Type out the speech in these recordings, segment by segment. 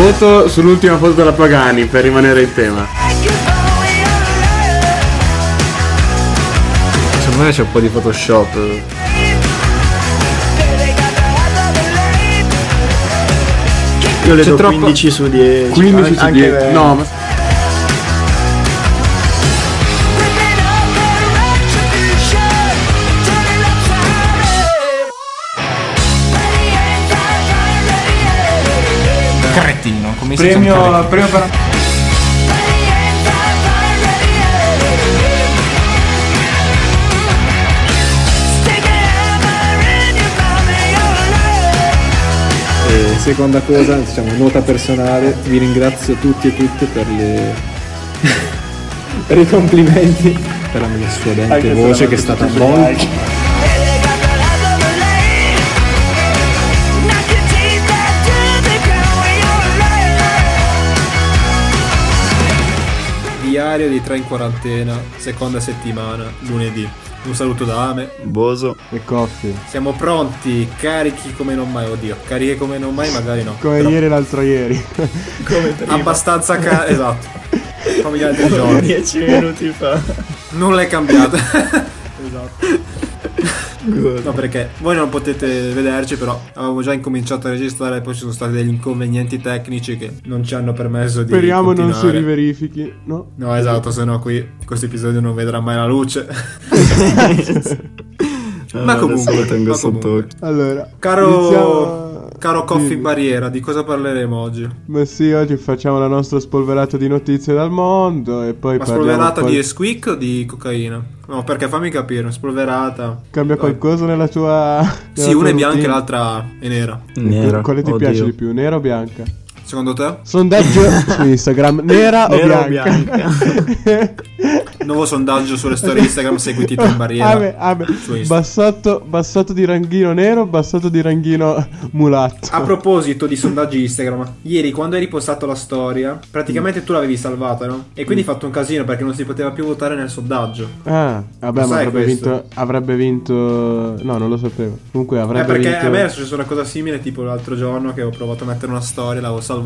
Voto sull'ultima foto della Pagani per rimanere in tema. Secondo me c'è un po' di Photoshop. Io le C'è do troppo- 15 su 10. 15 su Anche 10. le- No, ma Un Premio, premio per... E seconda cosa, diciamo, nota personale, vi ringrazio tutti e tutte per le per i complimenti, per la mia se voce che è stata molto diario di 3 in quarantena, seconda settimana, lunedì. Un saluto da Ame. Boso. E coffee. Siamo pronti, carichi come non mai, oddio, cariche come non mai, magari no. Come Però ieri e l'altro ieri. Come prima. abbastanza ca- esatto. Come gli altri giorni. 10 minuti fa. Nulla è cambiato. esatto. No, perché voi non potete vederci, però avevamo già incominciato a registrare e poi ci sono stati degli inconvenienti tecnici che non ci hanno permesso di Speriamo non si continuare. riverifichi. No? No, esatto, se no qui questo episodio non vedrà mai la luce. Ma comunque, lo tengo sotto. Allora. Caro, iniziamo- caro Coffee Dimmi. Barriera, di cosa parleremo oggi? Ma sì, oggi facciamo la nostra spolverata di notizie dal mondo e poi Ma spolverata poi- di squeak o di cocaina? No, perché fammi capire, spolverata. Cambia Dai. qualcosa nella tua... Sì, nella una tua è bianca e l'altra è nera. Nera. Quale ti Oddio. piace di più, nera o bianca? Secondo te? Sondaggio su Instagram, nera, Nera o o bianca? Nuovo sondaggio sulle storie Instagram seguiti in barriera. Su Insta. Bassotto, bassotto di ranghino nero, bassotto di ranghino mulatto. A proposito di sondaggi Instagram, ieri quando hai ripostato la storia, praticamente tu l'avevi salvata, no? E quindi hai fatto un casino perché non si poteva più votare nel sondaggio. Ah, vabbè, Lo ma avrebbe vinto, avrebbe vinto... No, non lo sapevo. Comunque Eh, avrebbe perché vinto... a me è successa una cosa simile, tipo l'altro giorno che ho provato a mettere una storia, l'avevo salvata,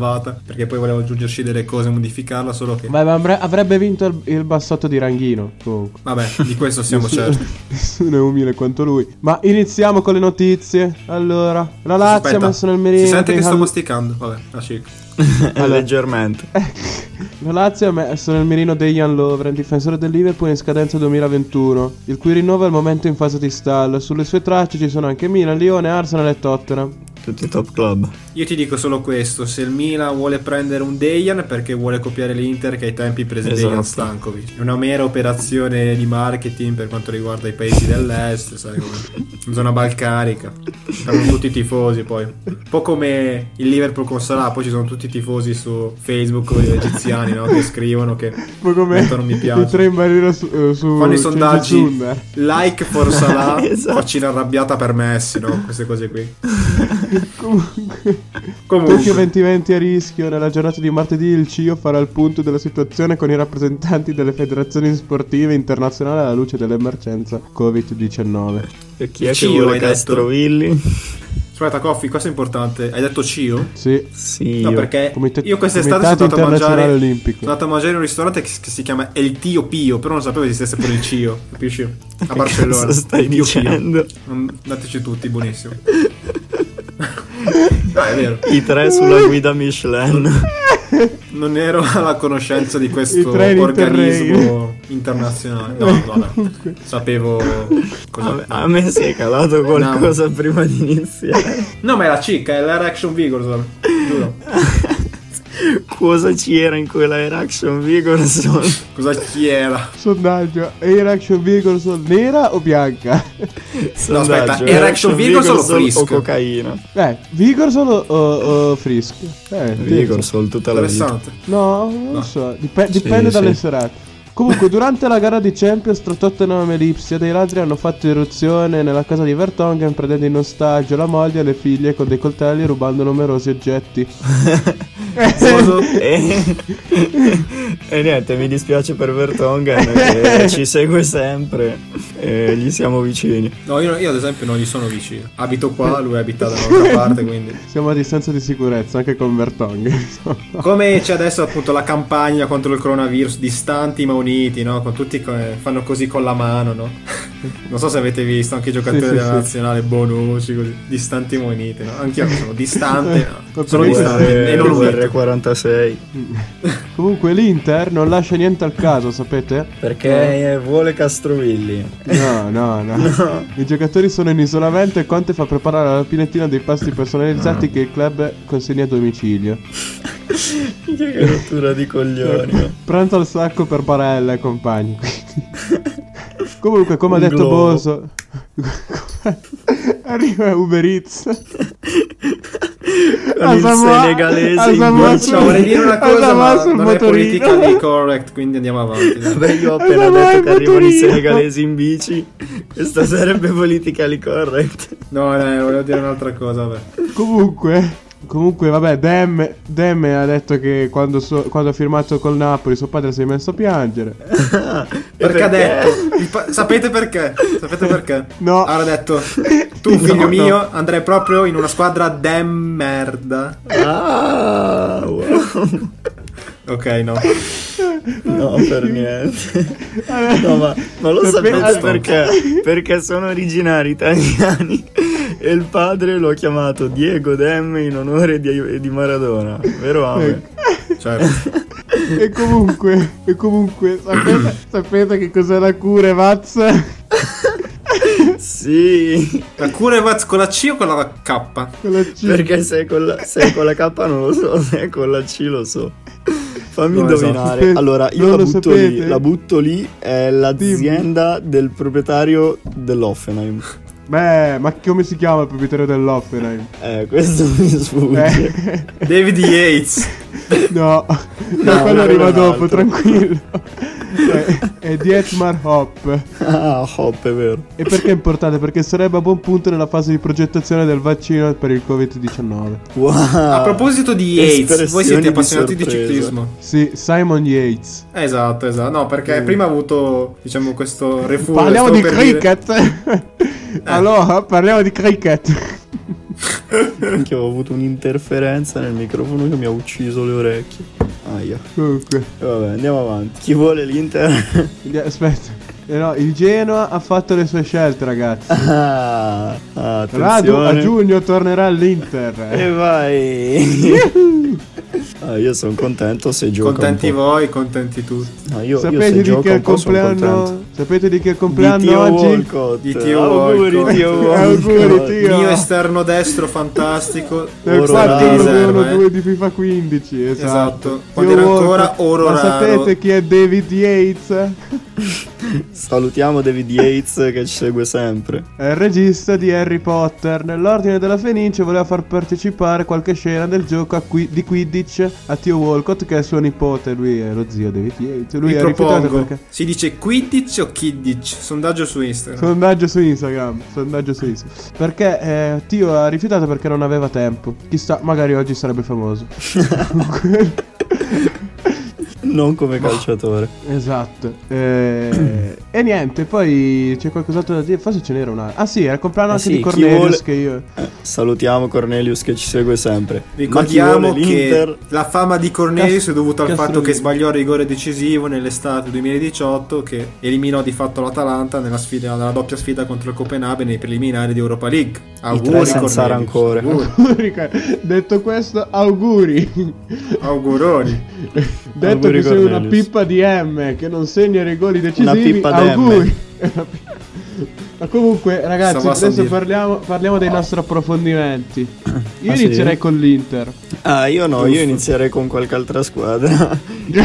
perché poi volevo aggiungerci delle cose, modificarla, solo che... Beh, ma avre- avrebbe vinto il, il bassotto di ranghino, comunque. Vabbè, di questo siamo certi. Nessuno è umile quanto lui. Ma iniziamo con le notizie. Allora, la Lazio Aspetta, ha messo nel mirino. Si sente che sto masticando? Vabbè, lasci. Leggermente. La Lazio ha messo nel mirino Dejan Lovren, difensore del Liverpool in scadenza 2021, il cui rinnovo è al momento in fase di stallo. Sulle sue tracce ci sono anche Milan, Lione, Arsenal e Tottenham. Tutti top club. Io ti dico solo questo, se il Milan vuole prendere un Dejan perché vuone copiare l'Inter che ai tempi prese Esatto. Dejan Stankovic. È una mera operazione di marketing per quanto riguarda i paesi dell'est, sai come zona balcanica. Siamo tutti tifosi poi. Un po' come il Liverpool con Salah, poi ci sono tutti i tifosi su Facebook gli egiziani, no? Che scrivono che come mettono mi piace. i tre in barriera su, eh, su Fanno i sondaggi like for Salah, Esatto. faccina arrabbiata per Messi, no? Queste cose qui. Comunque, Comunque. Tokyo 2020 a rischio. Nella giornata di martedì il CIO farà il punto della situazione con i rappresentanti delle federazioni sportive internazionali alla luce dell'emergenza Covid-19. E chi è Cio, che vuole hai detto? Castrovilli? Aspetta, Coffi, cosa è importante? Hai detto Cio? Sì, Sì. No, perché Comite- io quest'estate sono andato a mangiare Olimpico. Sono andato a mangiare in un ristorante che, che si chiama El Tio Pio, però non sapevo esistesse pure il Cio, capisci? A Barcellona. Cosa stai Tio Pio. dicendo? Mm, Dateci tutti, buonissimo. No, è vero. I tre sulla guida Michelin. Non ero alla conoscenza di questo organismo internazionale. No, vabbè. Sapevo A cosa. me, a me si è calato qualcosa prima di iniziare. No, ma è la cicca, è l'Erection Vigorson. Giuro. Cosa c'era in quella Eraction Vigorson? Cosa chi era? Sondaggio: Air Action Vehicle Sol nera o bianca? Sondaggio, Erection Vigorson o Frisk? o cocaina? Eh, Vigorson o, o, o Frisk? Eh, Vigorson tutta la vita. Interessante. No, non lo No. so. Dip- dipende sì. dalle serate. Comunque, durante la gara di Champions tra Tottenham e Lipsia, dei ladri hanno fatto irruzione nella casa di Vertonghen, prendendo in ostaggio la moglie e le figlie con dei coltelli e rubando numerosi oggetti. E... e niente, mi dispiace per Vertonghen che ci segue sempre e gli siamo vicini. No, io, io ad esempio non gli sono vicino. Abito qua, lui abita da un'altra parte, quindi... Siamo a distanza di sicurezza anche con Vertonghen. Come c'è adesso appunto la campagna contro il coronavirus, distanti ma uniti, no? Con tutti co- fanno così con la mano, no? Non so se avete visto anche i giocatori Sì, sì, della sì. nazionale, Bonucci, così, distanti ma uniti, no? Anch'io sono distante, no? sono Sì, distante e non unito. UR46 Comunque, l'Inter non lascia niente al caso, sapete? perché vuole Castrovilli. No, no, no. I giocatori sono in isolamento e Conte fa preparare alla pinettina dei pasti personalizzati che il club consegna a domicilio. Che rottura di coglioni. Pranzo al sacco per Barella e compagni. Comunque, come ha Un detto globo. Boso, arriva Uber Eats. Con il senegalese in Samoa bici. No, vorrei dire una cosa, Samoa ma sul non è motorino. politically correct, quindi andiamo avanti. Beh, io ho appena vai, detto che arrivano i motorino. senegalesi in bici. Questo sarebbe politically correct. No, no, volevo dire un'altra cosa, vabbè. Comunque, comunque, vabbè, Dem, Dem ha detto che quando, so- quando ha firmato col Napoli suo padre si è messo a piangere. Perché ha detto? pa- sapete perché? Sapete perché? No. Allora ha detto: Tu, figlio mio, andrai proprio in una squadra de merda. Ah, wow. Ok, no. No, per niente. No, ma, ma lo sapete perché? Perché sono originari italiani e il padre l'ho chiamato Diego Dem in onore di, di Maradona. Vero Ame? Certo. E comunque, e comunque, sapete, sapete che cos'è la Curevaz? Sì, La Curevaz con la C o con la K? Con la C. perché se è, con la, se è con la K non lo so, se è con la C lo so. Fammi No, esatto. indovinare. Allora, io Non la butto lì. La butto lì. È l'azienda del proprietario dell'Offenheim. Beh, ma come si chiama il proprietario dell'Offenheim? Eh, questo mi sfugge. Eh, David Yates. no, no, No, quello arriva dopo, altro. tranquillo. È, è Dietmar Hopp. Ah, Hop, è vero. E perché è importante? Perché sarebbe a buon punto nella fase di progettazione del vaccino per il Covid-19. Wow. A proposito di Yates, voi siete appassionati di, sorpresa. ciclismo? Sì, Simon Yates. Esatto, esatto. No, perché prima ha avuto, diciamo, questo refugio. Parliamo di per dire- cricket. allora, parliamo di cricket. Anche ho avuto un'interferenza nel microfono che mi ha ucciso le orecchie. Aia. Comunque, Vabbè, andiamo avanti. Chi vuole l'Inter? Aspetta. Eh no, il Genoa ha fatto le sue scelte, ragazzi. Ah, ah, Radu a giugno tornerà all'Inter. E vai. Ah, io sono contento se gioca Contenti voi, contenti tutti. Ah, io, io sapete se di sono compleanno? contento. Sapete di chi è il Di compleanno Tio oggi? Walcott. Di Tio Auguri, Walcott. Tio Auguri. Tio. Mio esterno destro fantastico. Nel Oro quarto raro. numero riserva, eh. 2 di FIFA 15, esatto. Esatto. Quando Tio era ancora oro Ma raro. sapete chi è David Yates? Salutiamo David Yates che ci segue sempre. È il regista di Harry Potter. Nell'ordine della Fenice voleva far partecipare qualche scena del gioco a qui- di Quidditch a Tio Walcott, che è suo nipote. Lui è lo zio David Yates. Lui Vi ha rifiutato propongo. perché. Si dice Quidditch o Kidditch? Sondaggio su Instagram. Sondaggio su Instagram. Sondaggio su Instagram. Perché eh, Tio ha rifiutato perché non aveva tempo. Chissà, magari oggi sarebbe famoso. Non come calciatore. Esatto. Eh, e niente, poi c'è qualcos'altro da dire. Forse ce n'era una. Ah, sì, era il compleanno Ah, anche sì, di Cornelius. vuole- Che io. Salutiamo Cornelius che ci segue sempre. Ricordiamo che l'Inter? la fama di Cornelius è dovuta al Castro fatto che sbagliò il rigore decisivo nell'estate 2018 che eliminò di fatto l'Atalanta nella, sfida, nella doppia sfida contro il Copenaghen nei preliminari di Europa League. Auguri senza Cornelius. rancore. Auguri. Detto questo, auguri. Auguroni. Detto Auguri, sei una pippa di M che non segna i rigori decisivi, pippa d'M. auguri. Ma comunque, ragazzi, Stavo adesso parliamo, parliamo dei nostri approfondimenti. Io Ah, sì? inizierei con l'Inter. Ah, io no, io inizierei con qualche altra squadra. Io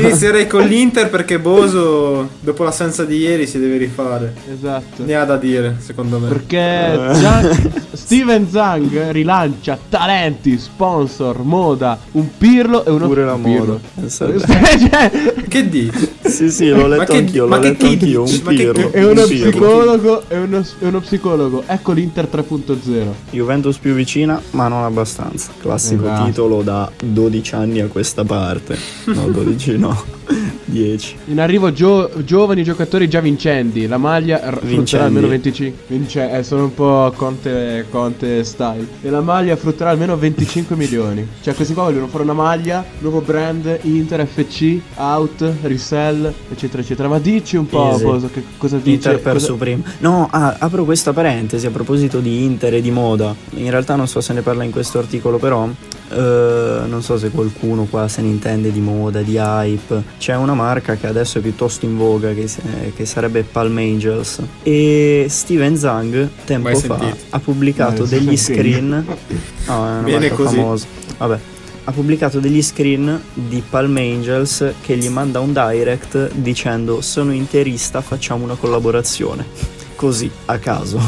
inizierei con l'Inter perché Boso, dopo l'assenza di ieri, si deve rifare. Esatto. Ne ha da dire, secondo me. Perché Eh. Zang- Steven Zang rilancia talenti, sponsor, moda, un pirlo e uno Pure la moda. Esatto. Cioè, Che dici? Sì, sì, l'ho letto anch'io, ma l'ho letto chi anch'io, un pirlo. è uno un psicologo, è uno, è uno psicologo. Ecco l'Inter 3.0. Juventus più vicina, ma non abbastanza. Classico Esatto. titolo da 12 anni a questa parte. No, 12 no, 10. In arrivo gio- giovani giocatori già vincenti. La maglia frutterà almeno 25. Vince- eh, sono un po' Conte, Conte style. E la maglia frutterà almeno 25 milioni. Cioè, questi qua vogliono fare una maglia, nuovo brand, Inter, FC, out, resell, eccetera, eccetera. Ma dici un po' Easy. cosa, che- cosa dice. Inter per cosa- Supreme. No, ah, apro questa parentesi a proposito di Inter e di moda. In realtà non so se ne parla in questo articolo, però eh, non so se qualcuno qua se ne intende di moda, di hype. C'è una marca che adesso è piuttosto in voga che, se- che sarebbe Palm Angels e Steven Zang tempo Mai fa sentito. ha pubblicato Mai degli sentito. screen. No, è una Bene marca così. famosa. Vabbè. Ha pubblicato degli screen di Palm Angels che gli manda un direct dicendo sono interista, facciamo una collaborazione. Così, a caso.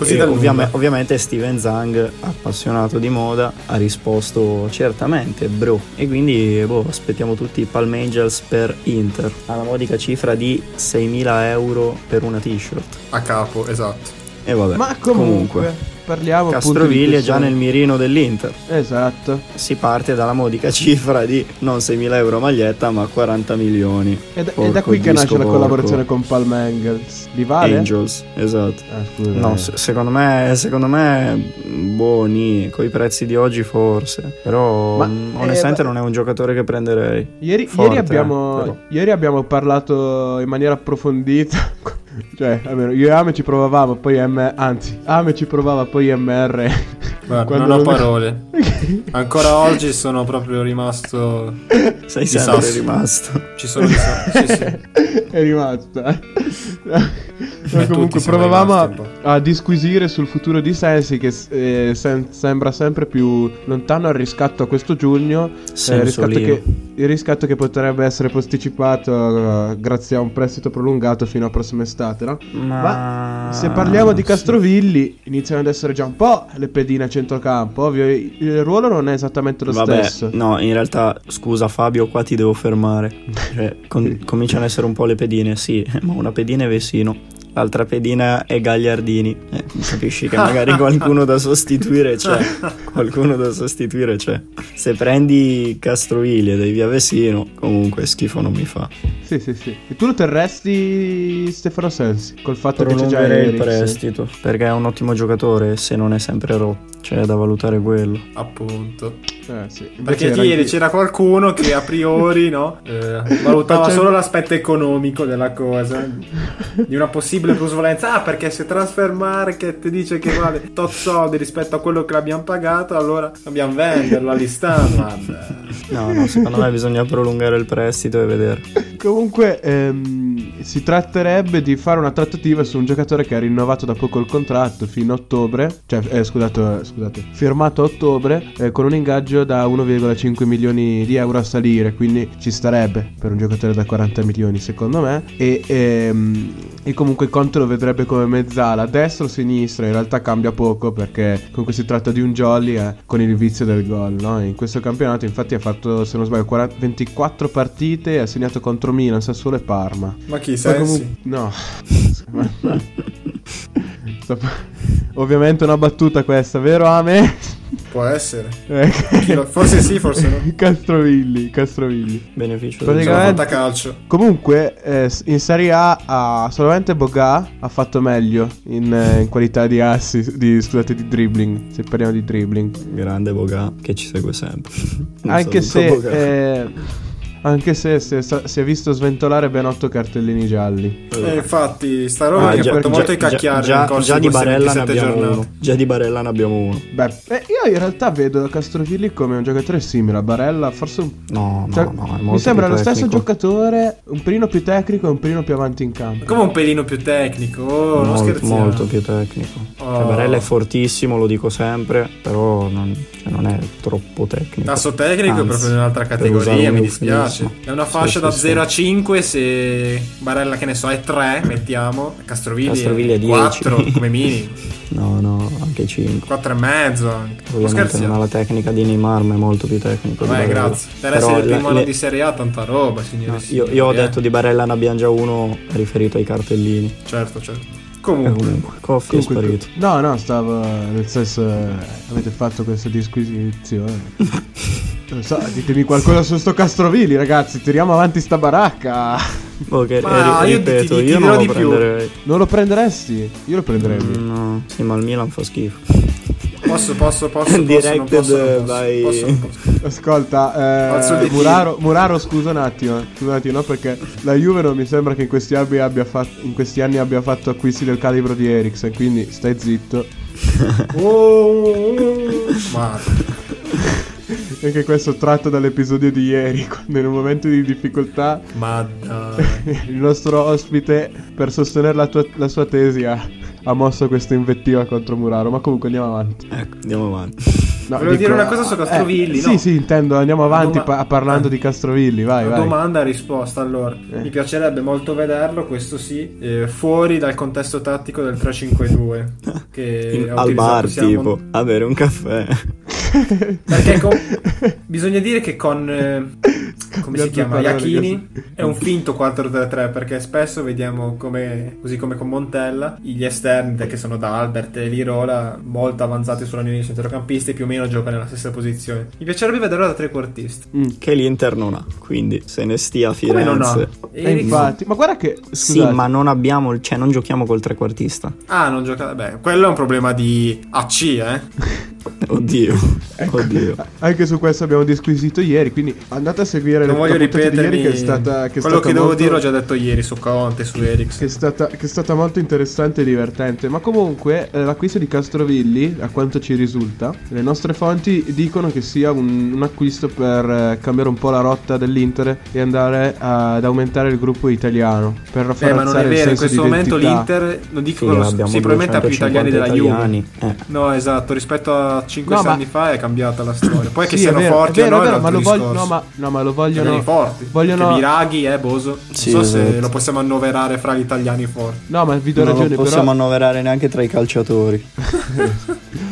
Così E nulla. ovviamente Steven Zang, appassionato di moda, ha risposto certamente, bro. E quindi, boh, aspettiamo tutti Palm Angels per Inter. Alla modica cifra di 6.000 euro per una t-shirt. A capo, esatto. E vabbè, Ma comunque, parliamo di Castroviglia è già nel mirino dell'Inter. Esatto. Si parte dalla modica cifra di non 6.000 euro maglietta, ma 40 milioni. Ed è da Porco qui che nasce disco la porco. collaborazione con Palm Angels. Li vale? Angels, esatto. Ah, scusa. No, eh. se- secondo me, secondo me, buoni, coi prezzi di oggi forse. Però, Ma, mh, eh, onestamente, ma- non è un giocatore che prenderei. Ieri, Forte, ieri abbiamo, eh, ieri abbiamo parlato in maniera approfondita. cioè, almeno io e Ame ci provavamo, poi M. Anzi, Ame ci provava, poi MR. Guarda, non ho non- parole. Ancora oggi sono proprio rimasto. Sei sempre sasso. rimasto. Ci sono di so- sì, sì. È rimasta. Beh, comunque provavamo a, a disquisire sul futuro di Sensi che eh, sem- sembra sempre più lontano al riscatto a questo giugno. Eh, riscatto Sensolino. che, il riscatto che potrebbe essere posticipato eh, grazie a un prestito prolungato fino a prossima estate, no? Ma se parliamo di sì. Castrovilli, iniziano ad essere già un po' le pedine a centrocampo. Ovvio, il ruolo non è esattamente lo Vabbè, stesso. no, in realtà, scusa Fabio, qua ti devo fermare. Cioè, con- cominciano ad essere un po' le pedine, sì, ma una pedina è Vesino. L'altra pedina è Gagliardini. Eh, capisci che magari qualcuno da sostituire c'è. Qualcuno da sostituire c'è. Se prendi Castroviglia dai via Vesino, comunque schifo non mi fa. Sì, sì, sì. E tu lo terresti Stefano Sensi col fatto che c'è già il prestito. Perché è un ottimo giocatore se non è sempre rotto. C'è da valutare quello. Appunto. Eh, sì. Perché ieri c'era qualcuno che a priori no, eh, valutava Facendo- solo l'aspetto economico della cosa, di una possibile plusvalenza. Ah, perché se Transfer Market dice che vale tot soldi rispetto a quello che l'abbiamo pagato, allora dobbiamo venderlo a listano. Vabbè. No, no, secondo me bisogna prolungare il prestito e vedere. Comunque ehm, si tratterebbe di fare una trattativa su un giocatore che ha rinnovato da poco il contratto fino a ottobre, cioè eh, scusate, scusate, firmato a ottobre eh, con un ingaggio da 1,5 milioni di euro a salire, quindi ci starebbe per un giocatore da 40 milioni secondo me e, ehm, e comunque Conte lo vedrebbe come mezzala, destra o sinistra, in realtà cambia poco perché comunque si tratta di un jolly eh, con il vizio del gol, no? In questo campionato infatti ha fatto, se non sbaglio, 40 24 partite e ha segnato contro Milan, Sassuolo e Parma. Ma chi sei? comunque- No. Ovviamente una battuta questa, vero Ame? Può essere. Eh, lo- Forse sì, forse no. Castrovilli, Castrovilli. Beneficio Praticamente- calcio. Comunque, eh, in Serie A ha solamente Boga ha fatto meglio in, eh, in qualità di assi, di, scusate, di dribbling, se parliamo di dribbling. grande Boga che ci segue sempre. Anche se Boga. eh, anche se si è, si è visto sventolare ben otto cartellini gialli. Eh, infatti, sta roba Ah, mi ha fatto molto già- incacchiare già- già di Barella ne 27 abbiamo giornate. uno. Già di Barella ne abbiamo uno. Beh, eh, io in realtà vedo Castrovilli come un giocatore simile a Barella, forse un... No, no, cioè, no, è molto mi sembra lo stesso tecnico. giocatore, un pelino più tecnico e un pelino più avanti in campo. Come un pelino più tecnico, oh, non molto, scherziamo. molto più tecnico. Oh. Cioè, Barella è fortissimo, lo dico sempre, però non, cioè, non è troppo tecnico. Tasso tecnico è Anzi, proprio in un'altra categoria, mi dispiace. Eufemismo. È una fascia Sì, da sì, 0 a 5 se Barella che ne so è 3, mettiamo, Castrovilli, Castrovilli è 10. 4 come minimo, No, no, anche 5. 4 e mezzo anche. Non Ovviamente non ha la tecnica di Neymar, ma è molto più tecnico. di Vabbè, grazie. Per Però essere il primo la- anno le- di Serie A tanta roba, no, signori. e io, io ho eh. detto di Barella ne abbiamo già uno riferito ai cartellini. Certo, certo. E Comunque, comunque, Coffi è sparito. No, no, stavo nel senso eh, avete fatto questa disquisizione. Non so, ditemi qualcosa su sto Castrovilli, ragazzi, tiriamo avanti sta baracca. Ok, Ma eh, ri- io ti- ripeto, ti- ti io non lo di più. prenderei. Non lo prenderesti? Io lo prenderei. Mm, No, sì, ma il Milan fa schifo. posso, posso, posso, Directed posso, posso, by- posso, posso. Ascolta, eh. Muraro, Muraro, scusa un attimo, scusa un attimo, no, perché la Juve non mi sembra che in questi, anni abbia fatto, in questi anni abbia fatto acquisti del calibro di Eriksen, quindi stai zitto. Oh, Anche questo tratto dall'episodio di ieri, quando in un momento di difficoltà ma dai. il nostro ospite, per sostenere la, tua- la sua tesi, ha, ha mosso questa invettiva contro Muraro. Ma comunque andiamo avanti. Ecco, andiamo avanti. No, Volevo dire una cosa su Castrovilli, eh, no? Sì, sì, intendo, andiamo avanti doma- pa- parlando eh. di Castrovilli, vai, vai. Domanda e risposta allora. Eh. Mi piacerebbe molto vederlo, questo sì, eh, fuori dal contesto tattico del 3-5-2. Che In- al bar, tipo, Mon- a bere un caffè. Perché con- bisogna dire che con eh, come si chiama Iachini è un finto 4-3-3 perché spesso vediamo come così come con Montella gli esterni che sono da Albert e Lirola molto avanzati sulla linea di centrocampisti più o meno giocano nella stessa posizione. Mi piacerebbe vederlo da trequartista. Mm. che l'Inter non ha. Quindi se ne stia a Come non ha? Firenze. E Eriksen- infatti, ma guarda che Sì, scusate, ma non abbiamo, cioè non giochiamo col trequartista. Ah, non gioca. Beh, quello è un problema di AC, eh. Oddio. Oddio. anche su questo abbiamo disquisito ieri, quindi andate a seguire Non voglio ripetermi. ieri che è stata che è quello stata che devo molto- dire l'ho già detto ieri su Conte, su che Eriksen. è, stata, che è stata molto interessante e divertente. Ma comunque eh, l'acquisto di Castrovilli, a quanto ci risulta, le nostre fonti dicono che sia un, un acquisto per eh, cambiare un po' la rotta dell'Inter e andare ad aumentare il gruppo italiano. Per Eh, rafforzare ma non è vero, in questo momento identità. l'Inter, non dico Sì, che lo- abbiamo sì, probabilmente ha più italiani 250 della Juve. Eh. No, esatto, rispetto a 5-6 No, ma- anni fa è cambiata la storia. Poi che Sì, siano è vero, forti vero, o no vero, ma lo voglio, no, ma, no, ma lo Italiani vogliono forti. vogliono- Che Biraghi è Boso. Sì, non so se esatto. lo possiamo annoverare fra gli italiani forti. No, ma vi do Non ragione, lo possiamo però annoverare neanche tra i calciatori.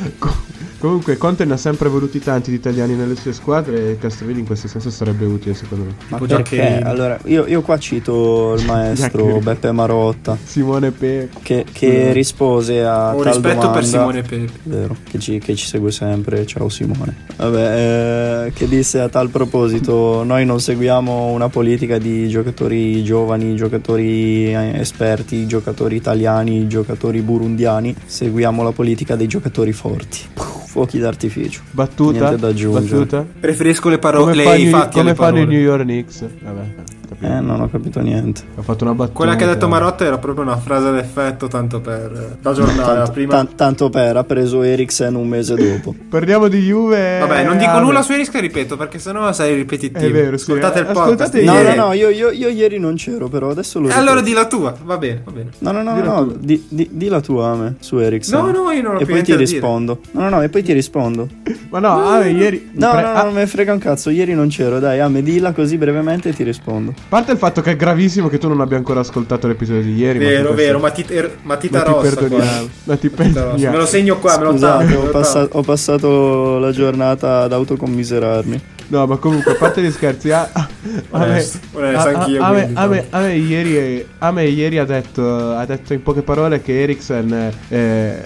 Co- Comunque Conte ne ha sempre voluti tanti di italiani nelle sue squadre e Castrovilli in questo senso sarebbe utile secondo me. Ma Tipo perché? Allora, io, io qua cito il maestro. Beppe Marotta Simone Pe che, che rispose a tal rispetto domanda per Simone Pepe. Vero, che ci, che ci segue sempre. Ciao Simone. Vabbè, eh, che disse a tal proposito: Noi non seguiamo una politica di giocatori giovani, giocatori eh, esperti, giocatori italiani, giocatori burundiani. Seguiamo la politica dei giocatori forti. Fuochi d'artificio. battuta, Niente da aggiungere. battuta. Preferisco le parole, Come, le, fanno, i come fanno i. New York Knicks? Vabbè, capito. Eh, non ho capito niente. Ho fatto una battuta. Quella che ha detto Marotta era proprio una frase d'effetto, tanto per eh. La Tanto, prima... tan- tanto per, ha preso Eriksen un mese dopo. Parliamo di Juve. Vabbè, non dico Vabbè. nulla su Eriksen, ripeto, perché sennò sei ripetitivo. È vero, sì. Ascoltate il Ascoltate podcast. i- No, no, no, io, io- io ieri non c'ero, però adesso lo E ripeto. allora di la tua, va bene, va bene. No, no, no, Di la no, tua. di, di- di la tua Ame, su Eriksen. No, no, io non ho E poi ti dire. rispondo. No, no, no, e poi ti rispondo. Ma no, ah, ieri. No, pre- no, no, ah, non me ne frega un cazzo. Ieri non c'ero, dai, Ame, dilla così brevemente e ti rispondo. A parte il fatto che è gravissimo che tu non abbia ancora ascoltato l'episodio di ieri. Vero, ma vero, er- ma ti rossa. perdoniamo. qua. Ma ti perdoniamo. Me lo segno qua, me lo Scusate, me ho, passa- ho passato la giornata ad autocommiserarmi. No, ma comunque, a parte gli scherzi, a a- a- anch'io, a me- a me- ieri, a me ieri ha, detto, ha detto in poche parole che Eriksen eh,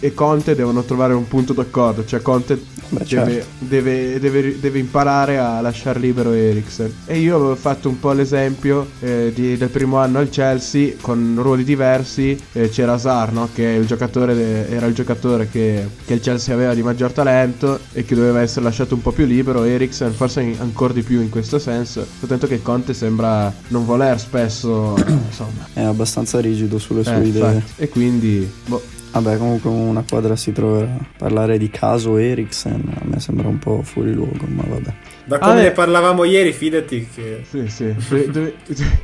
e Conte devono trovare un punto d'accordo. Cioè, Conte Beh, deve, certo. deve- deve- deve imparare a lasciare libero Eriksen. E io avevo fatto un po' l'esempio eh, di- del primo anno al Chelsea con ruoli diversi. Eh, c'era Hazard, no? che il giocatore de- era il giocatore che, che il Chelsea aveva di maggior talento e che doveva essere lasciato un po' più libero. Eriksen, forse in- ancora di più in questo senso. Soltanto che Conte sembra non voler spesso, insomma. È abbastanza rigido sulle sue Eh, idee. infatti. E quindi, boh, Vabbè, comunque una quadra si troverà. Parlare di caso Eriksen a me sembra un po' fuori luogo, ma vabbè. Da come Ah, ne eh. parlavamo ieri, fidati che sì, sì. Devi, devi-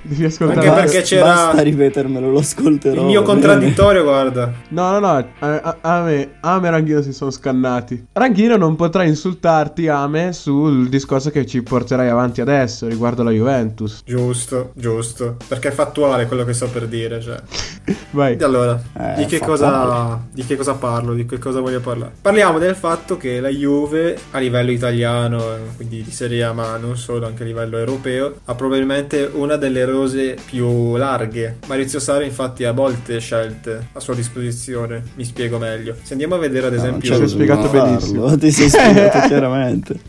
devi ascoltare. Anche perché c'era- Basta ripetermelo, lo ascolterò. il mio contraddittorio, guarda. No, no, no, a, a- Ame, Ame e Ranghino si sono scannati. Ranghino non potrà insultarti, Ame, sul discorso che ci porterai avanti adesso riguardo la Juventus. Giusto, giusto. Perché è fattuale quello che sto per dire. Cioè. Vai. E allora, Eh, di, che cosa, di che cosa parlo? Di che cosa voglio parlare? Parliamo del fatto che la Juve, a livello italiano, eh, quindi di Serie A, ma non solo, anche a livello europeo, ha probabilmente una delle rose più larghe. Maurizio Sarri, infatti, ha molte scelte a sua disposizione. Mi spiego meglio. Se andiamo a vedere, ad No, non esempio. c'è Ci hai spiegato bisogno di benissimo. Ti sei spiegato chiaramente.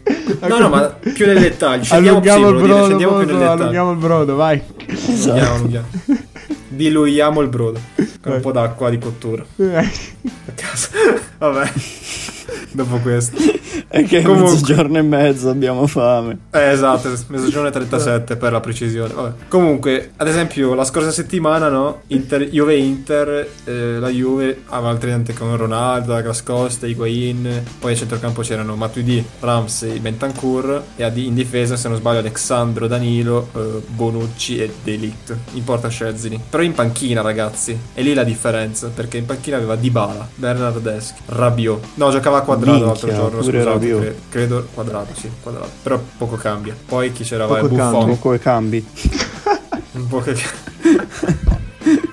No, no, ma più nel dettaglio. Sì, Allunghiamo il dire, brodo, scendiamo più nel Boso, dettaglio. allunghiamo il brodo, vai. Esatto. allunghiamo. Diluiamo il brodo con Vai. un po' d'acqua di cottura. Eh, A casa. Vabbè. Dopo questo. È che Comunque. mezzogiorno e mezzo, abbiamo fame. Eh, esatto, mezzogiorno e 37 per la precisione. Vabbè. Comunque, ad esempio, la scorsa settimana, no? Inter, Juve Inter, eh, la Juve aveva altrimenti con Ronaldo, Agras Costa, Higuain, poi a centrocampo c'erano Matuidi, Ramsey, Bentancur e in difesa, se non sbaglio, Alexandro, Danilo, eh, Bonucci e Delict. In porta Scezzini. Però in panchina, ragazzi. E lì la differenza, perché in panchina aveva Dybala, Bernardeschi, Rabiot. No, giocava a quadrato l'altro giorno, scusate, cre- credo quadrato, sì, quadrato. Però poco cambia. Poi chi c'era? Poco Buffon. cambia. Poco cambi. Un po' che...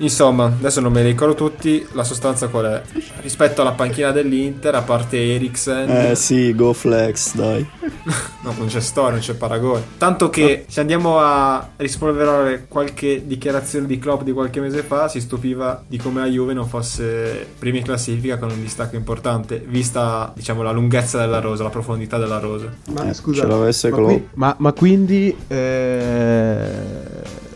Insomma, adesso non me li ricordo tutti. La sostanza qual è? Rispetto alla panchina dell'Inter, a parte Eriksen, Eh sì, go flex, dai. no, non c'è storia, non c'è paragone. Tanto che se andiamo a rispolverare qualche dichiarazione di Klopp di qualche mese fa, si stupiva di come la Juve non fosse prima in classifica con un distacco importante, vista diciamo la lunghezza della rosa, la profondità della rosa. ma Eh, scusa, ce l'avesse ma, qui- ma- ma quindi eh,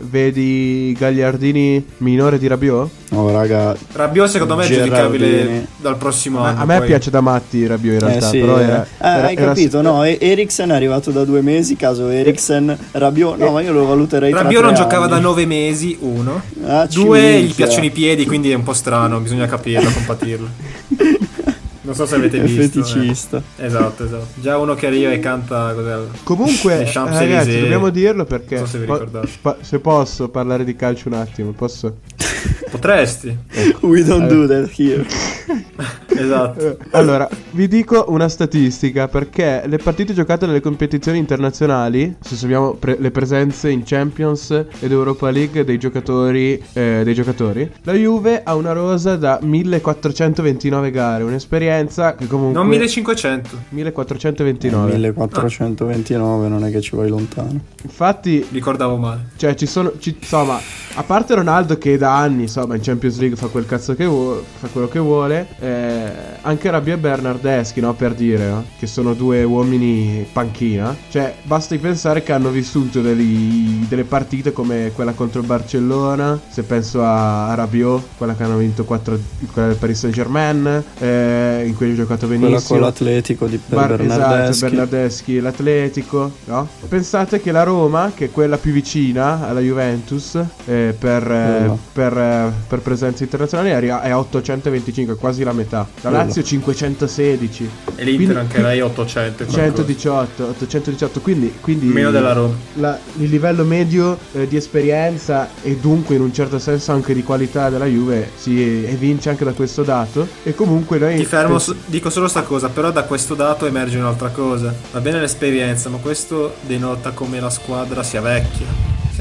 vedi Gagliardini minore di Rabiot? No, raga. Rabiot secondo me è Gerardini. giudicabile dal prossimo A, anno. a me poi- piace da matti Rabiot in Eh realtà, sì, però eh. era, Eh, era- hai era- capito? No, Eriksen è arrivato da due mesi, caso Eriksen, Rabiot, no, ma io lo valuterei tra Rabiot non giocava anni. da nove mesi, uno. Ah, Due, minchia. gli piacciono i piedi, quindi è un po' strano, bisogna capirlo, compatirlo. Non so se avete visto. feticista. eh. Esatto, esatto. Già uno che arriva e canta cos'è? Comunque, eh, ragazzi, dobbiamo dirlo perché. Non so se vi po- ricordate. pa- se posso parlare di calcio un attimo, posso. Potresti. We don't do that here. Esatto. Eh, Allora, vi dico una statistica perché le partite giocate nelle competizioni internazionali, se abbiamo pre- le presenze in Champions ed Europa League dei giocatori, eh, dei giocatori, la Juve ha una rosa da 1429 gare, un'esperienza che comunque Non 1500. 1429. 1429, non è che ci vai lontano. Infatti, Ricordavo male. cioè ci sono ci- insomma, a parte Ronaldo che da anni, insomma, in Champions League fa quel cazzo che vuole, fa quello che vuole, eh, anche Rabiot e Bernardeschi, no, per dire, no? che sono due uomini panchina, cioè basti pensare che hanno vissuto degli- delle partite come quella contro il Barcellona, se penso a, a Rabiot, quella che hanno vinto 4 quella del Paris Saint-Germain, eh, in cui ha giocato Quella benissimo. con l'Atletico di per Bar- esatto, Bernardeschi. Bernardeschi, l'Atletico, no? Pensate che la Roma, che è quella più vicina alla Juventus eh, per, eh, Quella. per, eh, per presenze internazionali, è arri- è a 825, quasi la metà. La. Lazio 516, E l'Inter Quindi- anche lei 800. e qualcosa. 118, 818, quindi, quindi Meno della Roma. la- il livello medio eh, di esperienza e dunque in un certo senso anche di qualità della Juve si evince anche da questo dato e comunque noi Ti fermo, pens- dico solo sta cosa, però da questo dato emerge un'altra cosa. Va bene l'esperienza, ma questo denota come la squadra sia vecchia,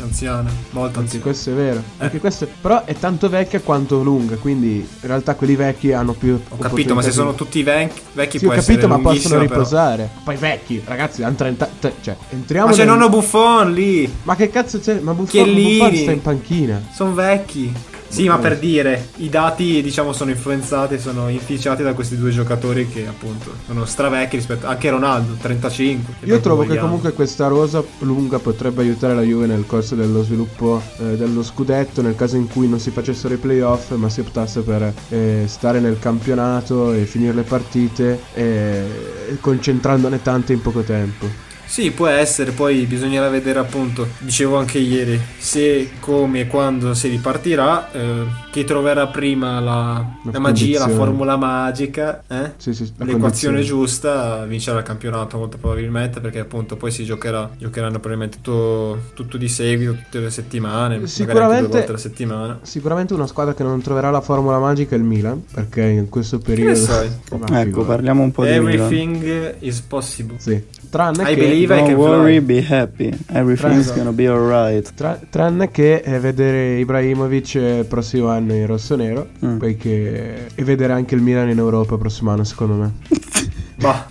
anziana, molto Anzi, anziana. questo è vero. Eh. Anche questo, però è tanto vecchia quanto lunga. Quindi in realtà quelli vecchi hanno più. Ho capito, ma se sono tutti vecchi, vecchi Sì, ho può capito, essere ma possono lunghissima, però. riposare. Poi vecchi, ragazzi, hanno 30. te- cioè, entriamo. Ma c'è nel- nonno Buffon lì, Ma che cazzo c'è? Ma Buffon, Chiellini. Buffon sta in panchina. sono vecchi. Sì, ma per dire, i dati diciamo sono influenzati, sono inficiati da questi due giocatori che appunto sono stravecchi rispetto anche Ronaldo, 35. Io trovo che comunque questa rosa lunga potrebbe aiutare la Juve nel corso dello sviluppo eh, dello scudetto nel caso in cui non si facessero i playoff ma si optasse per eh, stare nel campionato e finire le partite eh, concentrandone tante in poco tempo. Sì, può essere, poi bisognerà vedere appunto, dicevo anche ieri, se, come e quando si ripartirà, eh, chi troverà prima la, La la magia, la formula magica, eh? Sì, sì, la l'equazione condizione. giusta vincerà il campionato molto probabilmente perché appunto poi si giocherà giocheranno probabilmente tutto, tutto di seguito tutte le settimane magari anche due Sicuramente- volte alla settimana Sicuramente una squadra che non troverà la formula magica è il Milan, perché in questo periodo... sai? Ma Ecco, parliamo un po' di Milan. everything is possible Sì. Tranne I che... Don't worry, be happy. Everything's gonna be alright. Tra- tranne che eh, vedere Ibrahimovic eh, il prossimo anno in rosso-nero, Mm. poiché... e vedere anche il Milan in Europa il prossimo anno, secondo me. Bah.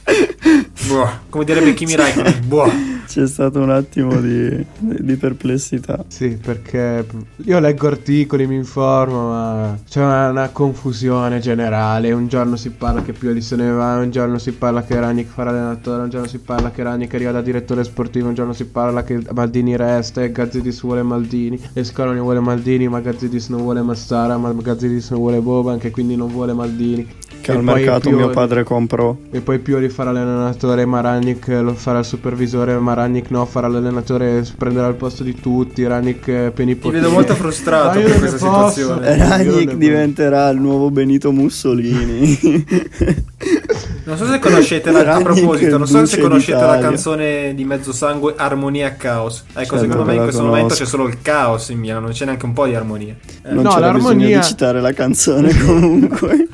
Boh. come direbbe Kimi Raikkonen boh. C'è stato un attimo di, di perplessità. Sì, perché io leggo articoli, mi informo, ma c'è una, una confusione generale. Un giorno si parla che Pioli se ne va, un giorno si parla che Ranić farà allenatore, un giorno si parla che Ranić arriva da direttore sportivo, un giorno si parla che Maldini resta e Gazzidis vuole Maldini, e Scaloni vuole Maldini, ma Gazzidis non vuole Massara, ma Gazzidis non vuole Boban, che quindi non vuole Maldini. Che E al mercato Pioli- mio padre comprò. E poi Pioli farà l'allenatore, Maranic lo farà il supervisore, Maranic no, farà l'allenatore, prenderà il posto di tutti, Ranic eh, ti vedo molto frustrato per questa posso. situazione ne- diventerà il nuovo Benito Mussolini. non so se conoscete la, a proposito non so se conoscete la canzone di Mezzo Sangue Armonia e Caos ecco Certo secondo me in questo momento conosco. c'è solo il caos in Milano non c'è neanche un po' di armonia Eh, non No, c'era bisogno l'armonia- di citare la canzone comunque.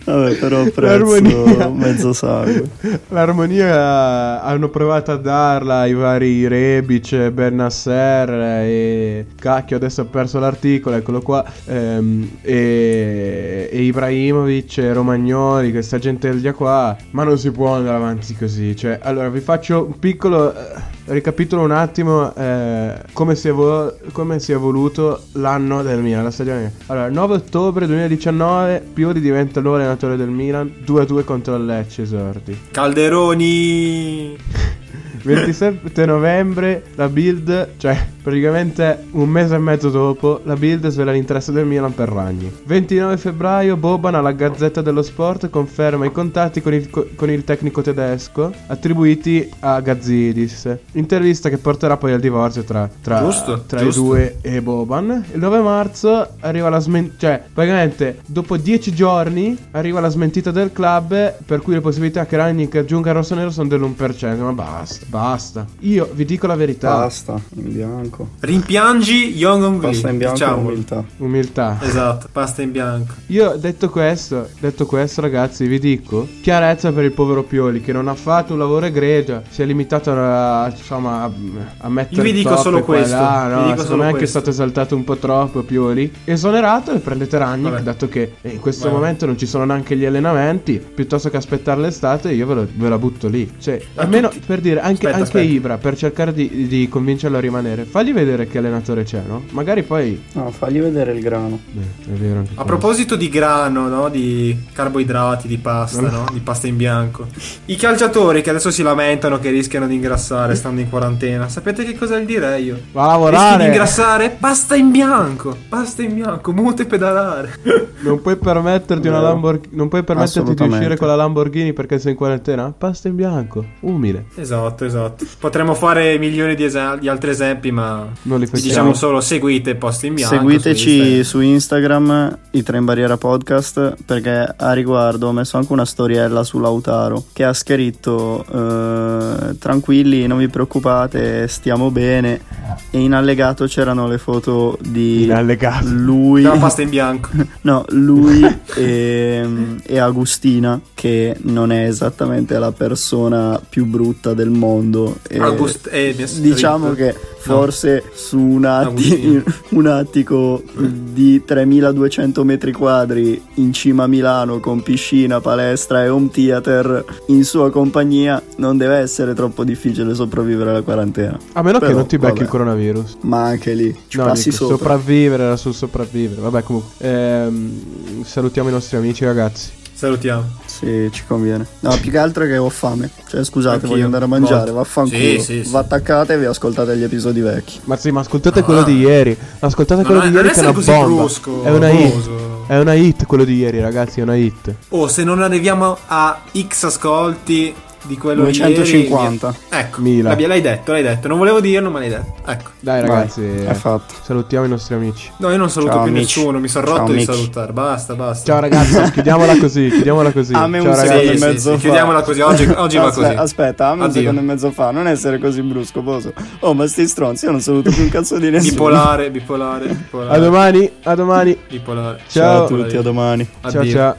Vabbè, però L'armonia. prezzo mezzo sangue. L'armonia hanno provato a darla i vari Rebic, Bernasser e cacchio adesso ho perso l'articolo, eccolo qua, ehm, e, e Ibrahimovic e Romagnoli, questa gente del qua, ma non si può andare avanti così, cioè allora vi faccio un piccolo eh, ricapitolo un attimo eh, come, si è vo- come si è evoluto l'anno del Milan, la stagione. Allora, 9 ottobre 2019 Pioli diventa il nuovo allenatore del Milan, 2-2 contro il Lecce esordi. Calderoni 27 novembre la Bild, cioè praticamente un mese e mezzo dopo, la Bild svela l'interesse del Milan per Ragni. 29 febbraio Boban alla Gazzetta dello Sport conferma i contatti con il, co- con il tecnico tedesco attribuiti a Gazzidis. Intervista che porterà poi al divorzio tra, tra, Giusto, tra giusto. i due e Boban. Il 9 marzo arriva la smentita, cioè praticamente dopo 10 giorni arriva la smentita del club per cui le possibilità che Ragnick aggiunga il rossonero sono dell'1%. Ma basta, basta. Io vi dico la verità. Pasta in bianco. rimpiangi Young Ongli Pasta in bianco diciamolo. umiltà. Umiltà. esatto pasta in bianco Io detto questo, detto questo ragazzi, vi dico chiarezza per il povero Pioli che non ha fatto un lavoro egregio, si è limitato a, insomma, a, a mettere Io vi dico solo questo, là, vi no? dico secondo solo me è stato esaltato un po' troppo Pioli. Esonerato e prendete Ragnick, Vabbè. dato che in questo Vabbè. momento non ci sono neanche gli allenamenti, piuttosto che aspettare l'estate io ve, lo- ve la butto lì. Cioè, almeno tutti- per dire, anche, Aspetta, anche aspetta. Ibra, per cercare di, di convincerlo a rimanere, fagli vedere che allenatore c'è, no? Magari poi... No, fagli vedere il grano. Beh, è vero anche a questo. proposito di grano no? di carboidrati di pasta no? di pasta in bianco i calciatori che adesso si lamentano che rischiano di ingrassare stando in quarantena sapete che cosa gli direi io Va a Rischi di lavorare! ingrassare? Pasta in bianco! Pasta in bianco, muote pedalare. Non puoi permetterti una Vero. Lamborghini. Non puoi permetterti di uscire con la Lamborghini perché sei in quarantena? Pasta in bianco, umile. esatto, esatto. Potremmo fare milioni di, esa- di altri esempi, ma Non li diciamo solo seguite Posta in bianco. su Seguiteci Instagram. su Instagram, i Tre in Barriera Podcast, perché a riguardo ho messo anche una storiella su Lautaro che ha scritto eh, tranquilli, non vi preoccupate, stiamo bene. E in allegato c'erano le foto di lui, Della pasta in bianco. no, lui e, e Agustina, che non è esattamente la persona più brutta del mondo. Mondo. E August- eh, diciamo che forse su un, atti- un attico di 3200 metri quadri in cima a Milano con piscina, palestra e home theater in sua compagnia non deve essere troppo difficile sopravvivere alla quarantena. A meno che Però, non ti becchi vabbè. il coronavirus. Ma anche lì ci No, passi dico, sopra. sopravvivere era sul sopravvivere. Vabbè, comunque. ehm, salutiamo i nostri amici, ragazzi. Salutiamo. Sì, ci conviene. No, più che altro è che ho fame. Cioè, scusate, Anch'io. voglio andare a mangiare. Molto. Vaffanculo. Sì, sì, sì. Va attaccate e vi ascoltate gli episodi vecchi. Ma sì, ma ascoltate Ah. quello di ieri. Ascoltate quello Non di ieri non che è una essere così bomba. brusco, è una hit. È una hit quello di ieri, ragazzi, è una hit. Oh, se non arriviamo a X ascolti di quello di 250. ieri, ecco, Mila. l'hai detto, l'hai detto. Non volevo dirlo, ma l'hai detto. Ecco. Dai, Vai, ragazzi, è fatto. salutiamo i nostri amici. No, io non saluto Ciao, più amici. nessuno, mi sono Ciao, rotto di amici. salutare. Basta, basta. Ciao, ragazzi, chiudiamola così. Chiudiamola così. A me Ciao, un ragazzi. secondo Sì, e mezzo sì, fa. chiudiamola così, oggi, oggi va così. Aspetta, dammi un Addio. secondo e mezzo fa. Non essere così brusco, poso. Oh, ma sti stronzi, io non saluto più un cazzo di nessuno. Bipolare, bipolare, bipolare. A domani, a domani. Bipolare. Ciao a Ciao. tutti, a domani. Ciao, ciao.